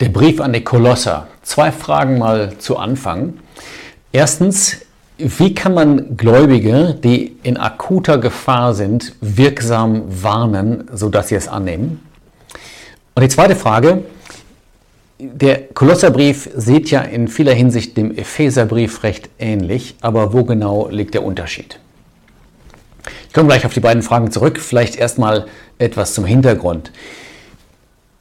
Der Brief an die Kolosser. Zwei Fragen mal zu Anfang. Erstens, wie kann man Gläubige, die in akuter Gefahr sind, wirksam warnen, sodass sie es annehmen? Und die zweite Frage, der Kolosserbrief sieht ja in vieler Hinsicht dem Epheserbrief recht ähnlich, aber wo genau liegt der Unterschied? Ich komme gleich auf die beiden Fragen zurück. Vielleicht erstmal etwas zum Hintergrund.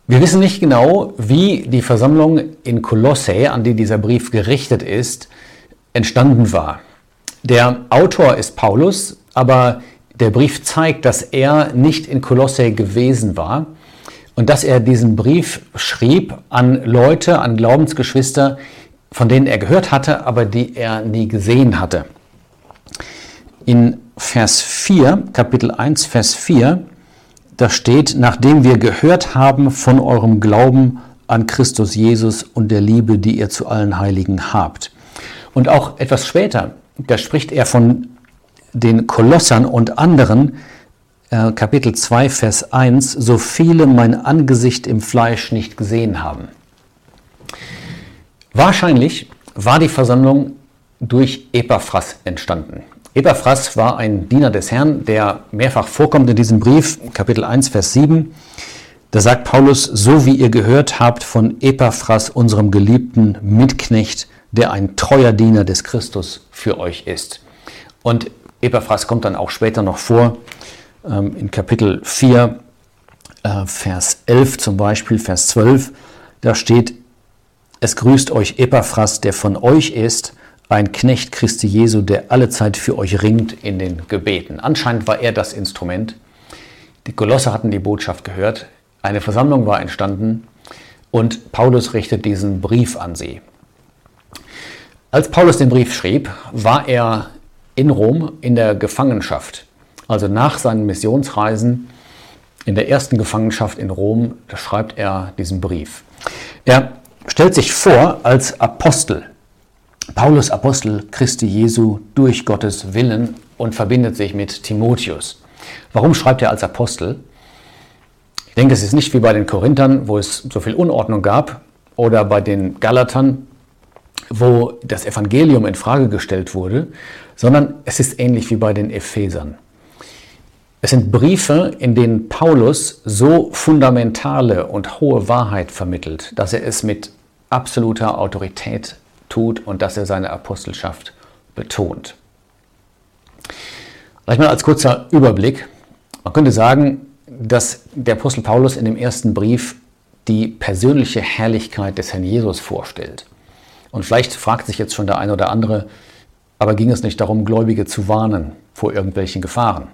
Wir wissen nicht genau, wie die Versammlung in Kolosse, an die dieser Brief gerichtet ist, entstanden war. Der Autor ist Paulus, aber der Brief zeigt, dass er nicht in Kolosse gewesen war und dass er diesen Brief schrieb an Leute, an Glaubensgeschwister, von denen er gehört hatte, aber die er nie gesehen hatte. In Vers 4, Kapitel 1, Vers 4, da steht, nachdem wir gehört haben von eurem Glauben an Christus Jesus und der Liebe, die ihr zu allen Heiligen habt. Und auch etwas später, da spricht er von den Kolossern und anderen, äh, Kapitel 2, Vers 1, so viele mein Angesicht im Fleisch nicht gesehen haben. Wahrscheinlich war die Versammlung durch Epaphras entstanden. Epaphras war ein Diener des Herrn, der mehrfach vorkommt in diesem Brief, Kapitel 1, Vers 7. Da sagt Paulus, so wie ihr gehört habt von Epaphras, unserem geliebten Mitknecht, der ein treuer Diener des Christus für euch ist. Und Epaphras kommt dann auch später noch vor, ähm, in Kapitel 4, äh, Vers 11 zum Beispiel, Vers 12. Da steht, es grüßt euch Epaphras, der von euch ist, ein Knecht Christi Jesu, der alle Zeit für euch ringt in den Gebeten. Anscheinend war er das Instrument. Die Kolosser hatten die Botschaft gehört, eine Versammlung war entstanden und Paulus richtet diesen Brief an sie. Als Paulus den Brief schrieb, war er in Rom in der Gefangenschaft. Also nach seinen Missionsreisen in der ersten Gefangenschaft in Rom, schreibt er diesen Brief. Er stellt sich vor als Apostel Paulus Apostel Christi Jesu durch Gottes Willen und verbindet sich mit Timotheus. Warum schreibt er als Apostel? Ich denke, es ist nicht wie bei den Korinthern, wo es so viel Unordnung gab, oder bei den Galatern, wo das Evangelium in Frage gestellt wurde, sondern es ist ähnlich wie bei den Ephesern. Es sind Briefe, in denen Paulus so fundamentale und hohe Wahrheit vermittelt, dass er es mit absoluter Autorität tut und dass er seine Apostelschaft betont. Vielleicht mal als kurzer Überblick. Man könnte sagen, dass der Apostel Paulus in dem ersten Brief die persönliche Herrlichkeit des Herrn Jesus vorstellt. Und vielleicht fragt sich jetzt schon der eine oder andere, aber ging es nicht darum, Gläubige zu warnen vor irgendwelchen Gefahren?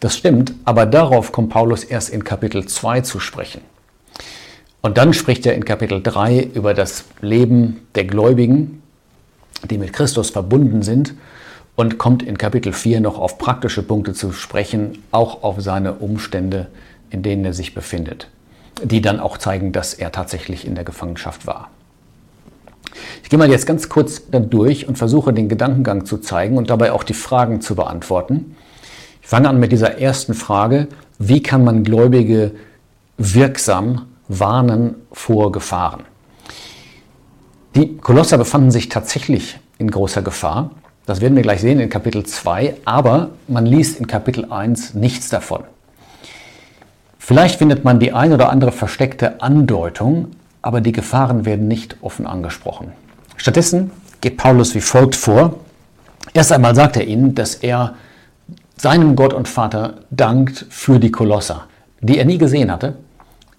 Das stimmt, aber darauf kommt Paulus erst in Kapitel 2 zu sprechen. Und dann spricht er in Kapitel 3 über das Leben der Gläubigen, die mit Christus verbunden sind und kommt in Kapitel 4 noch auf praktische Punkte zu sprechen, auch auf seine Umstände, in denen er sich befindet, die dann auch zeigen, dass er tatsächlich in der Gefangenschaft war. Ich gehe mal jetzt ganz kurz dann durch und versuche den Gedankengang zu zeigen und dabei auch die Fragen zu beantworten. Ich fange an mit dieser ersten Frage, wie kann man Gläubige wirksam warnen vor Gefahren. Die Kolosser befanden sich tatsächlich in großer Gefahr. Das werden wir gleich sehen in Kapitel 2, aber man liest in Kapitel 1 nichts davon. Vielleicht findet man die ein oder andere versteckte Andeutung, aber die Gefahren werden nicht offen angesprochen. Stattdessen geht Paulus wie folgt vor. Erst einmal sagt er ihnen, dass er seinem Gott und Vater dankt für die Kolosser, die er nie gesehen hatte,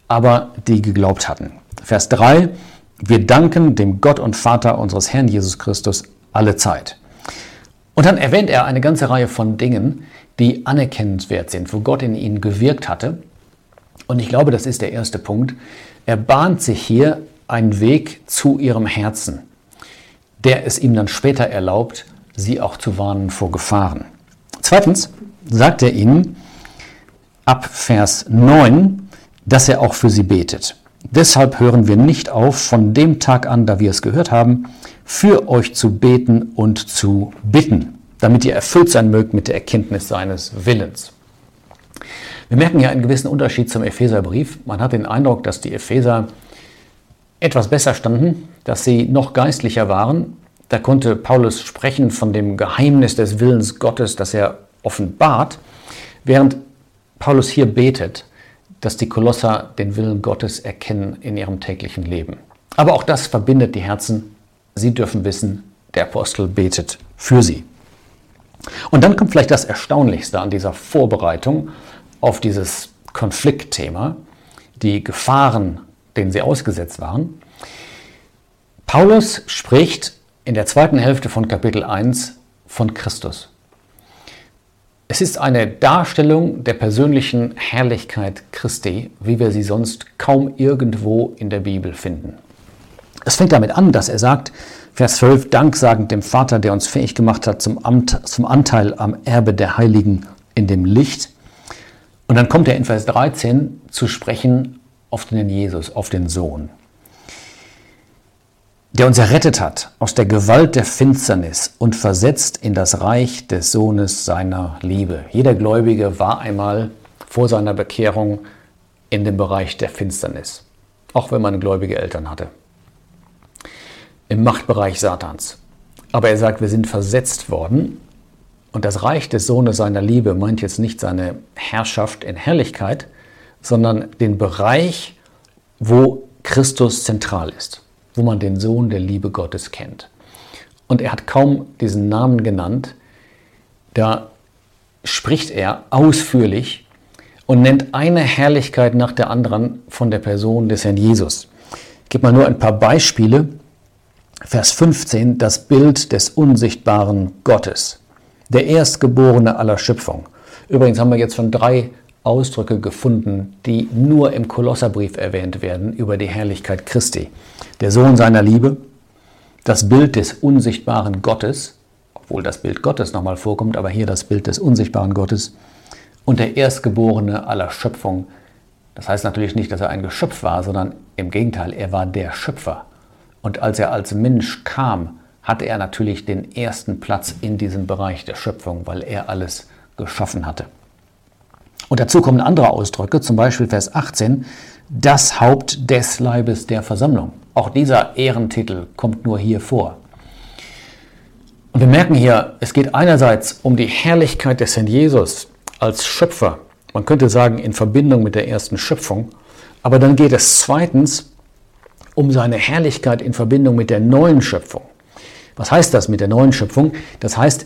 aber die geglaubt hatten. Vers 3, wir danken dem Gott und Vater unseres Herrn Jesus Christus alle Zeit. Und dann erwähnt er eine ganze Reihe von Dingen, die anerkennenswert sind, wo Gott in ihnen gewirkt hatte. Und ich glaube, das ist der erste Punkt. Er bahnt sich hier einen Weg zu ihrem Herzen, der es ihm dann später erlaubt, sie auch zu warnen vor Gefahren. Zweitens sagt er ihnen ab Vers 9, dass er auch für sie betet. Deshalb hören wir nicht auf, von dem Tag an, da wir es gehört haben, für euch zu beten und zu bitten, damit ihr erfüllt sein mögt mit der Erkenntnis seines Willens. Wir merken ja einen gewissen Unterschied zum Epheserbrief. Man hat den Eindruck, dass die Epheser etwas besser standen, dass sie noch geistlicher waren. Da konnte Paulus sprechen von dem Geheimnis des Willens Gottes, das er offenbart, während Paulus hier betet, dass die Kolosser den Willen Gottes erkennen in ihrem täglichen Leben. Aber auch das verbindet die Herzen. Sie dürfen wissen, der Apostel betet für sie. Und dann kommt vielleicht das Erstaunlichste an dieser Vorbereitung auf dieses Konfliktthema, die Gefahren, denen sie ausgesetzt waren. Paulus spricht in der zweiten Hälfte von Kapitel 1 von Christus. Es ist eine Darstellung der persönlichen Herrlichkeit Christi, wie wir sie sonst kaum irgendwo in der Bibel finden. Es fängt damit an, dass er sagt, Vers 12, Danksagend dem Vater, der uns fähig gemacht hat zum, Amt, zum Anteil am Erbe der Heiligen in dem Licht. Und dann kommt er in Vers 13 zu sprechen auf den Jesus, auf den Sohn, der uns errettet hat aus der Gewalt der Finsternis und versetzt in das Reich des Sohnes seiner Liebe. Jeder Gläubige war einmal vor seiner Bekehrung in dem Bereich der Finsternis, auch wenn man gläubige Eltern hatte, im Machtbereich Satans. Aber er sagt, wir sind versetzt worden und das Reich des Sohnes seiner Liebe meint jetzt nicht seine Herrschaft in Herrlichkeit, sondern den Bereich, wo Christus zentral ist, wo man den Sohn der Liebe Gottes kennt. Und er hat kaum diesen Namen genannt, da spricht er ausführlich und nennt eine Herrlichkeit nach der anderen von der Person des Herrn Jesus. Ich gebe mal nur ein paar Beispiele. Vers 15, das Bild des unsichtbaren Gottes der Erstgeborene aller Schöpfung. Übrigens haben wir jetzt schon drei Ausdrücke gefunden, die nur im Kolosserbrief erwähnt werden über die Herrlichkeit Christi. Der Sohn seiner Liebe, das Bild des unsichtbaren Gottes, obwohl das Bild Gottes nochmal vorkommt, aber hier das Bild des unsichtbaren Gottes und der Erstgeborene aller Schöpfung. Das heißt natürlich nicht, dass er ein Geschöpf war, sondern im Gegenteil, er war der Schöpfer. Und als er als Mensch kam, hatte er natürlich den ersten Platz in diesem Bereich der Schöpfung, weil er alles geschaffen hatte. Und dazu kommen andere Ausdrücke, zum Beispiel Vers 18, das Haupt des Leibes der Versammlung. Auch dieser Ehrentitel kommt nur hier vor. Und wir merken hier, es geht einerseits um die Herrlichkeit des Herrn Jesus als Schöpfer, man könnte sagen in Verbindung mit der ersten Schöpfung, aber dann geht es zweitens um seine Herrlichkeit in Verbindung mit der neuen Schöpfung. Was heißt das mit der neuen Schöpfung? Das heißt,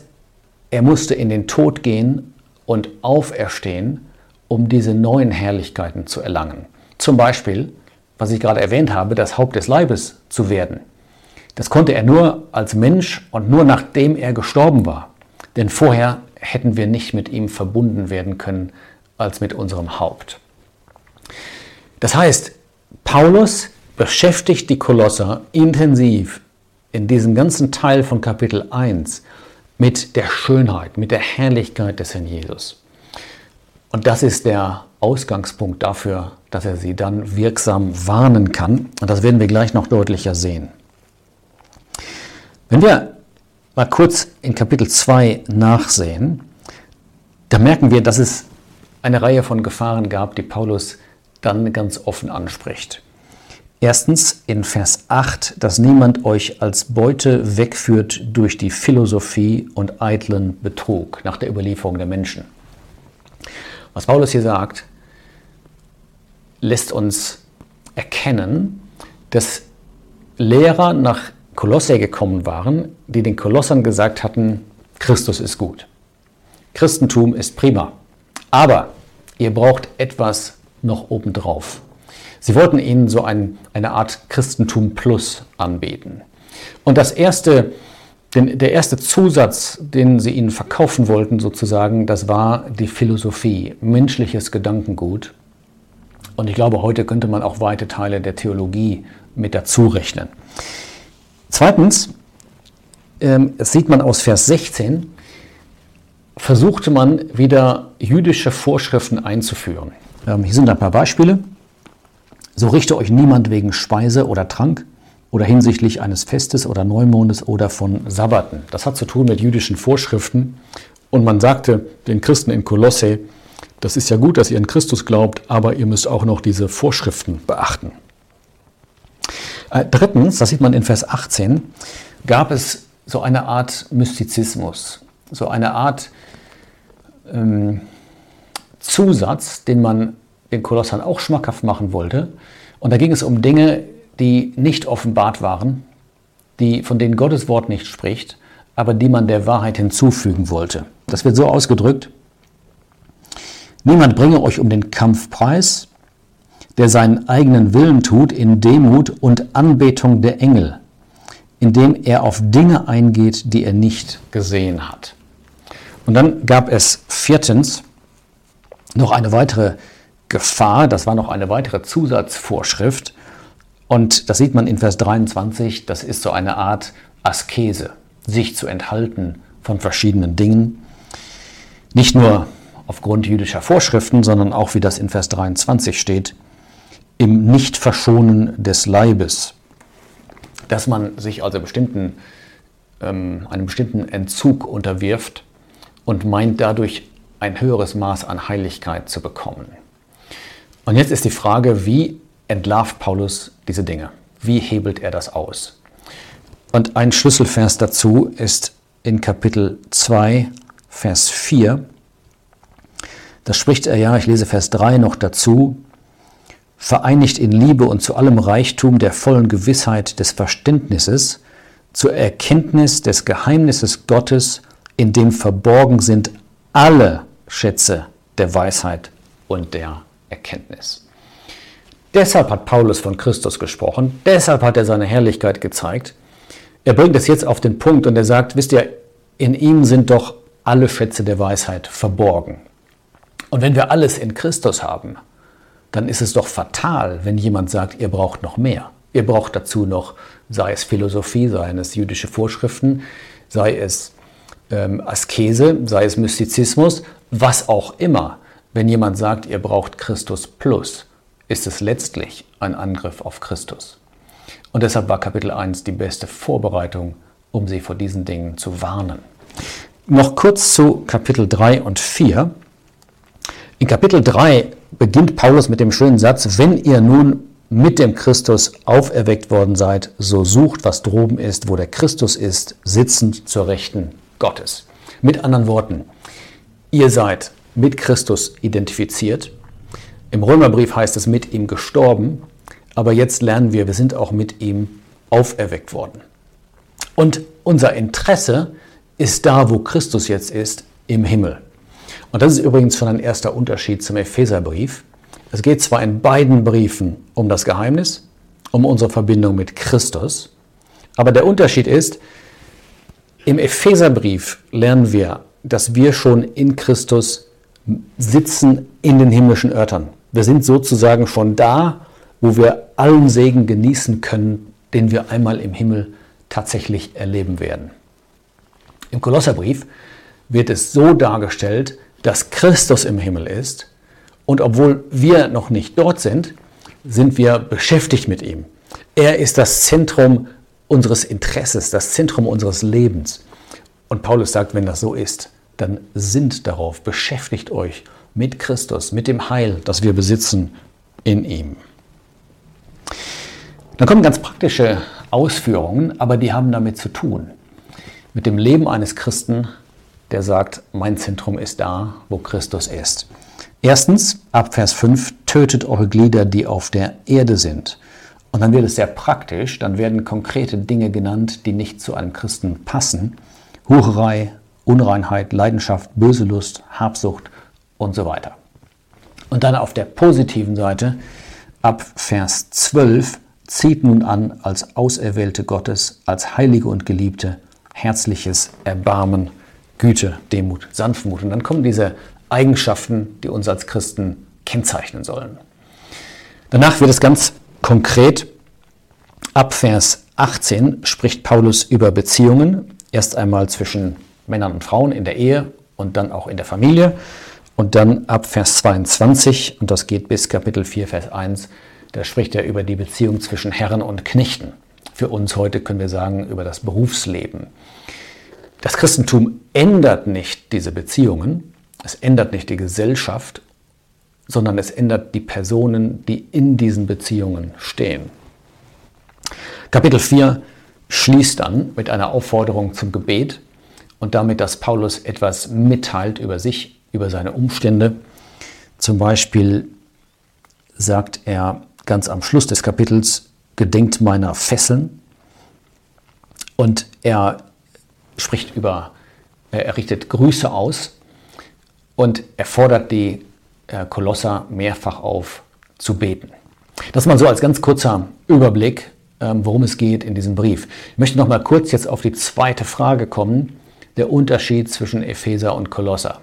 er musste in den Tod gehen und auferstehen, um diese neuen Herrlichkeiten zu erlangen. Zum Beispiel, was ich gerade erwähnt habe, das Haupt des Leibes zu werden. Das konnte er nur als Mensch und nur nachdem er gestorben war. Denn vorher hätten wir nicht mit ihm verbunden werden können als mit unserem Haupt. Das heißt, Paulus beschäftigt die Kolosser intensiv in diesem ganzen Teil von Kapitel 1 mit der Schönheit, mit der Herrlichkeit des Herrn Jesus. Und das ist der Ausgangspunkt dafür, dass er sie dann wirksam warnen kann. Und das werden wir gleich noch deutlicher sehen. Wenn wir mal kurz in Kapitel 2 nachsehen, da merken wir, dass es eine Reihe von Gefahren gab, die Paulus dann ganz offen anspricht. Erstens in Vers 8, dass niemand euch als Beute wegführt durch die Philosophie und eitlen Betrug nach der Überlieferung der Menschen. Was Paulus hier sagt, lässt uns erkennen, dass Lehrer nach Kolosse gekommen waren, die den Kolossern gesagt hatten, Christus ist gut. Christentum ist prima. Aber ihr braucht etwas noch obendrauf. Sie wollten ihnen so ein, eine Art Christentum Plus anbieten. Und das erste, den, der erste Zusatz, den sie ihnen verkaufen wollten, sozusagen, das war die Philosophie, menschliches Gedankengut. Und ich glaube, heute könnte man auch weite Teile der Theologie mit dazu rechnen. Zweitens, ähm, das sieht man aus Vers 16, versuchte man wieder jüdische Vorschriften einzuführen. Ähm, hier sind ein paar Beispiele. So richte euch niemand wegen Speise oder Trank oder hinsichtlich eines Festes oder Neumondes oder von Sabbaten. Das hat zu tun mit jüdischen Vorschriften. Und man sagte den Christen in Kolosse, das ist ja gut, dass ihr an Christus glaubt, aber ihr müsst auch noch diese Vorschriften beachten. Äh, drittens, das sieht man in Vers 18, gab es so eine Art Mystizismus, so eine Art ähm, Zusatz, den man den Kolossern auch schmackhaft machen wollte. Und da ging es um Dinge, die nicht offenbart waren, die, von denen Gottes Wort nicht spricht, aber die man der Wahrheit hinzufügen wollte. Das wird so ausgedrückt, niemand bringe euch um den Kampf preis, der seinen eigenen Willen tut in Demut und Anbetung der Engel, indem er auf Dinge eingeht, die er nicht gesehen hat. Und dann gab es viertens noch eine weitere Gefahr, das war noch eine weitere Zusatzvorschrift. Und das sieht man in Vers 23, das ist so eine Art Askese, sich zu enthalten von verschiedenen Dingen. Nicht nur aufgrund jüdischer Vorschriften, sondern auch, wie das in Vers 23 steht, im Nichtverschonen des Leibes. Dass man sich also bestimmten, ähm, einem bestimmten Entzug unterwirft und meint dadurch ein höheres Maß an Heiligkeit zu bekommen. Und jetzt ist die Frage, wie entlarvt Paulus diese Dinge? Wie hebelt er das aus? Und ein Schlüsselvers dazu ist in Kapitel 2, Vers 4. Da spricht er ja, ich lese Vers 3 noch dazu, vereinigt in Liebe und zu allem Reichtum der vollen Gewissheit des Verständnisses, zur Erkenntnis des Geheimnisses Gottes, in dem verborgen sind alle Schätze der Weisheit und der Erkenntnis. Deshalb hat Paulus von Christus gesprochen, deshalb hat er seine Herrlichkeit gezeigt. Er bringt es jetzt auf den Punkt und er sagt, wisst ihr, in ihm sind doch alle Schätze der Weisheit verborgen. Und wenn wir alles in Christus haben, dann ist es doch fatal, wenn jemand sagt, ihr braucht noch mehr. Ihr braucht dazu noch, sei es Philosophie, sei es jüdische Vorschriften, sei es ähm, Askese, sei es Mystizismus, was auch immer. Wenn jemand sagt, ihr braucht Christus plus, ist es letztlich ein Angriff auf Christus. Und deshalb war Kapitel 1 die beste Vorbereitung, um sie vor diesen Dingen zu warnen. Noch kurz zu Kapitel 3 und 4. In Kapitel 3 beginnt Paulus mit dem schönen Satz, wenn ihr nun mit dem Christus auferweckt worden seid, so sucht, was droben ist, wo der Christus ist, sitzend zur Rechten Gottes. Mit anderen Worten, ihr seid mit Christus identifiziert. Im Römerbrief heißt es mit ihm gestorben, aber jetzt lernen wir, wir sind auch mit ihm auferweckt worden. Und unser Interesse ist da, wo Christus jetzt ist, im Himmel. Und das ist übrigens schon ein erster Unterschied zum Epheserbrief. Es geht zwar in beiden Briefen um das Geheimnis, um unsere Verbindung mit Christus, aber der Unterschied ist, im Epheserbrief lernen wir, dass wir schon in Christus sitzen in den himmlischen Örtern. Wir sind sozusagen schon da, wo wir allen Segen genießen können, den wir einmal im Himmel tatsächlich erleben werden. Im Kolosserbrief wird es so dargestellt, dass Christus im Himmel ist und obwohl wir noch nicht dort sind, sind wir beschäftigt mit ihm. Er ist das Zentrum unseres Interesses, das Zentrum unseres Lebens. Und Paulus sagt, wenn das so ist, dann sind darauf, beschäftigt euch mit Christus, mit dem Heil, das wir besitzen in ihm. Dann kommen ganz praktische Ausführungen, aber die haben damit zu tun. Mit dem Leben eines Christen, der sagt, mein Zentrum ist da, wo Christus ist. Erstens, ab Vers 5, tötet eure Glieder, die auf der Erde sind. Und dann wird es sehr praktisch, dann werden konkrete Dinge genannt, die nicht zu einem Christen passen. Hurerei, Unreinheit, Leidenschaft, böse Lust, Habsucht und so weiter. Und dann auf der positiven Seite, ab Vers 12, zieht nun an als Auserwählte Gottes, als Heilige und Geliebte, herzliches Erbarmen, Güte, Demut, Sanftmut. Und dann kommen diese Eigenschaften, die uns als Christen kennzeichnen sollen. Danach wird es ganz konkret. Ab Vers 18 spricht Paulus über Beziehungen, erst einmal zwischen Männern und Frauen in der Ehe und dann auch in der Familie. Und dann ab Vers 22, und das geht bis Kapitel 4, Vers 1, da spricht er über die Beziehung zwischen Herren und Knechten. Für uns heute können wir sagen über das Berufsleben. Das Christentum ändert nicht diese Beziehungen, es ändert nicht die Gesellschaft, sondern es ändert die Personen, die in diesen Beziehungen stehen. Kapitel 4 schließt dann mit einer Aufforderung zum Gebet und damit, dass Paulus etwas mitteilt über sich, über seine Umstände. Zum Beispiel sagt er ganz am Schluss des Kapitels, gedenkt meiner Fesseln. Und er spricht über, er richtet Grüße aus und er fordert die äh, Kolosser mehrfach auf zu beten. Das mal so als ganz kurzer Überblick, ähm, worum es geht in diesem Brief. Ich möchte noch mal kurz jetzt auf die zweite Frage kommen, der Unterschied zwischen Epheser und Kolosser.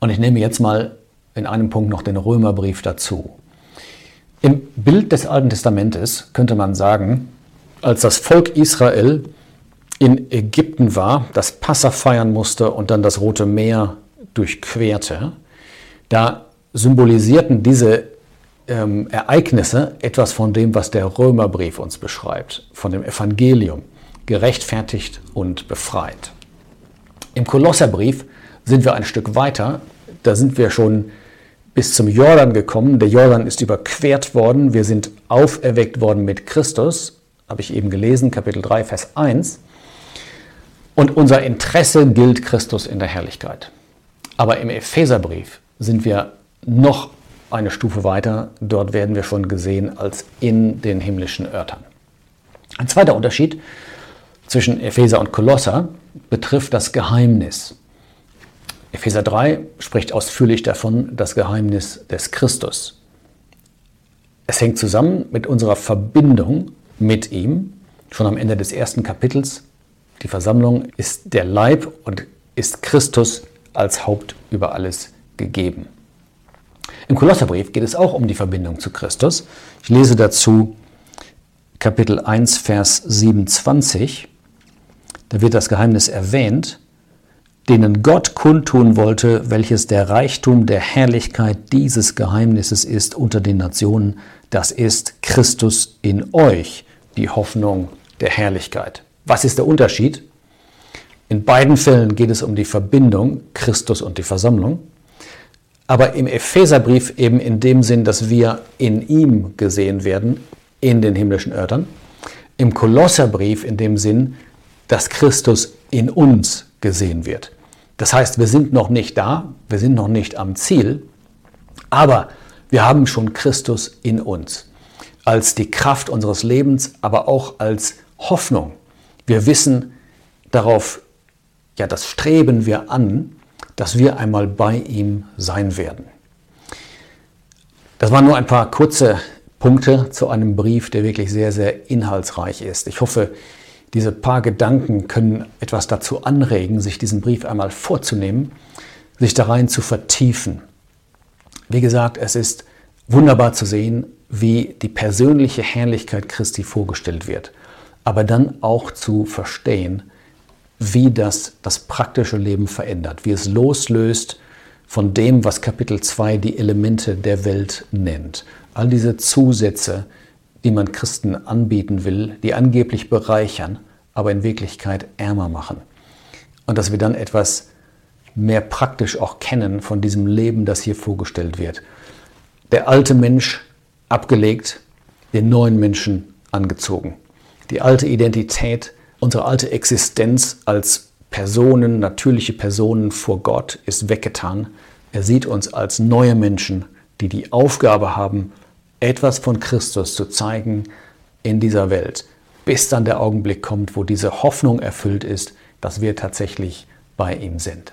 Und ich nehme jetzt mal in einem Punkt noch den Römerbrief dazu. Im Bild des Alten Testamentes könnte man sagen, als das Volk Israel in Ägypten war, das Passa feiern musste und dann das Rote Meer durchquerte, da symbolisierten diese ähm, Ereignisse etwas von dem, was der Römerbrief uns beschreibt, von dem Evangelium, gerechtfertigt und befreit. Im Kolosserbrief sind wir ein Stück weiter, da sind wir schon bis zum Jordan gekommen. Der Jordan ist überquert worden, wir sind auferweckt worden mit Christus, habe ich eben gelesen, Kapitel 3, Vers 1. Und unser Interesse gilt Christus in der Herrlichkeit. Aber im Epheserbrief sind wir noch eine Stufe weiter. Dort werden wir schon gesehen als in den himmlischen Örtern. Ein zweiter Unterschied zwischen Epheser und Kolosser betrifft das Geheimnis. Epheser 3 spricht ausführlich davon, das Geheimnis des Christus. Es hängt zusammen mit unserer Verbindung mit ihm. Schon am Ende des ersten Kapitels. Die Versammlung ist der Leib und ist Christus als Haupt über alles gegeben. Im Kolosserbrief geht es auch um die Verbindung zu Christus. Ich lese dazu Kapitel 1, Vers 27. Da wird das Geheimnis erwähnt, denen Gott kundtun wollte, welches der Reichtum der Herrlichkeit dieses Geheimnisses ist unter den Nationen, das ist Christus in euch, die Hoffnung der Herrlichkeit. Was ist der Unterschied? In beiden Fällen geht es um die Verbindung Christus und die Versammlung aber im Epheserbrief eben in dem Sinn, dass wir in ihm gesehen werden, in den himmlischen Örtern. Im Kolosserbrief in dem Sinn, dass Christus in uns gesehen wird. Das heißt, wir sind noch nicht da, wir sind noch nicht am Ziel, aber wir haben schon Christus in uns. Als die Kraft unseres Lebens, aber auch als Hoffnung. Wir wissen darauf, ja, das streben wir an, dass wir einmal bei ihm sein werden. Das waren nur ein paar kurze Punkte zu einem Brief, der wirklich sehr, sehr inhaltsreich ist. Ich hoffe, diese paar Gedanken können etwas dazu anregen, sich diesen Brief einmal vorzunehmen, sich darein zu vertiefen. Wie gesagt, es ist wunderbar zu sehen, wie die persönliche Herrlichkeit Christi vorgestellt wird, aber dann auch zu verstehen, wie das das praktische Leben verändert, wie es loslöst von dem, was Kapitel 2 die Elemente der Welt nennt. All diese Zusätze, die man Christen anbieten will, die angeblich bereichern, aber in Wirklichkeit ärmer machen. Und dass wir dann etwas mehr praktisch auch kennen von diesem Leben, das hier vorgestellt wird. Der alte Mensch abgelegt, den neuen Menschen angezogen. Die alte Identität Unsere alte Existenz als Personen, natürliche Personen vor Gott ist weggetan. Er sieht uns als neue Menschen, die die Aufgabe haben, etwas von Christus zu zeigen in dieser Welt, bis dann der Augenblick kommt, wo diese Hoffnung erfüllt ist, dass wir tatsächlich bei ihm sind.